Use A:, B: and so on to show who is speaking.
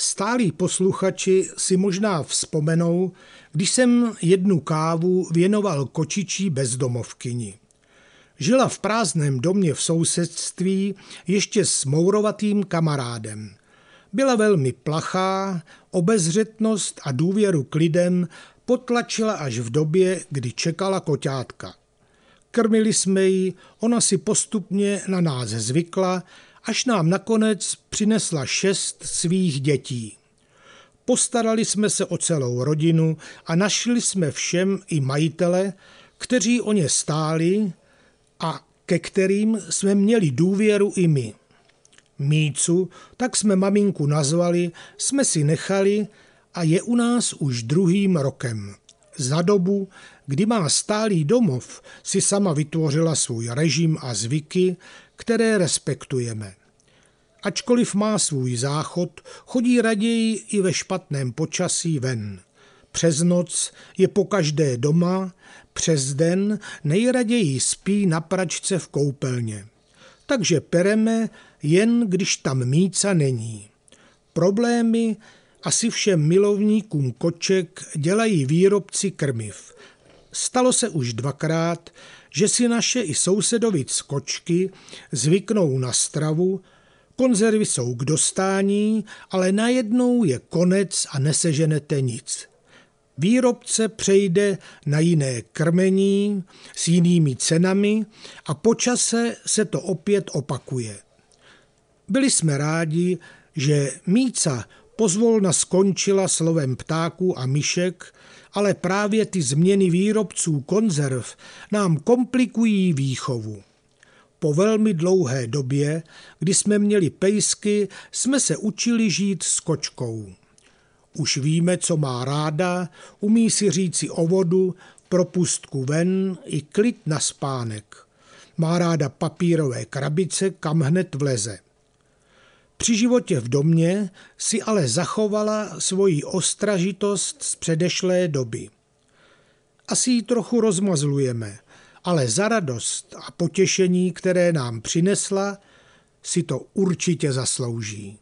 A: Stálí posluchači si možná vzpomenou, když jsem jednu kávu věnoval kočičí bezdomovkyni. Žila v prázdném domě v sousedství ještě s mourovatým kamarádem. Byla velmi plachá, obezřetnost a důvěru k lidem potlačila až v době, kdy čekala koťátka. Krmili jsme ji, ona si postupně na nás zvykla, až nám nakonec přinesla šest svých dětí. Postarali jsme se o celou rodinu a našli jsme všem i majitele, kteří o ně stáli a ke kterým jsme měli důvěru i my. Mícu, tak jsme maminku nazvali, jsme si nechali a je u nás už druhým rokem. Za dobu, kdy má stálý domov, si sama vytvořila svůj režim a zvyky, které respektujeme. Ačkoliv má svůj záchod, chodí raději i ve špatném počasí ven. Přes noc je po každé doma, přes den nejraději spí na pračce v koupelně. Takže pereme jen když tam míca není. Problémy asi všem milovníkům koček dělají výrobci krmiv. Stalo se už dvakrát, že si naše i sousedovic kočky zvyknou na stravu, konzervy jsou k dostání, ale najednou je konec a neseženete nic. Výrobce přejde na jiné krmení s jinými cenami a počase se to opět opakuje. Byli jsme rádi, že Míca pozvolna skončila slovem ptáků a myšek, ale právě ty změny výrobců konzerv nám komplikují výchovu. Po velmi dlouhé době, kdy jsme měli pejsky, jsme se učili žít s kočkou. Už víme, co má ráda, umí si říci o vodu, propustku ven i klid na spánek. Má ráda papírové krabice, kam hned vleze. Při životě v domě si ale zachovala svoji ostražitost z předešlé doby. Asi ji trochu rozmazlujeme, ale za radost a potěšení, které nám přinesla, si to určitě zaslouží.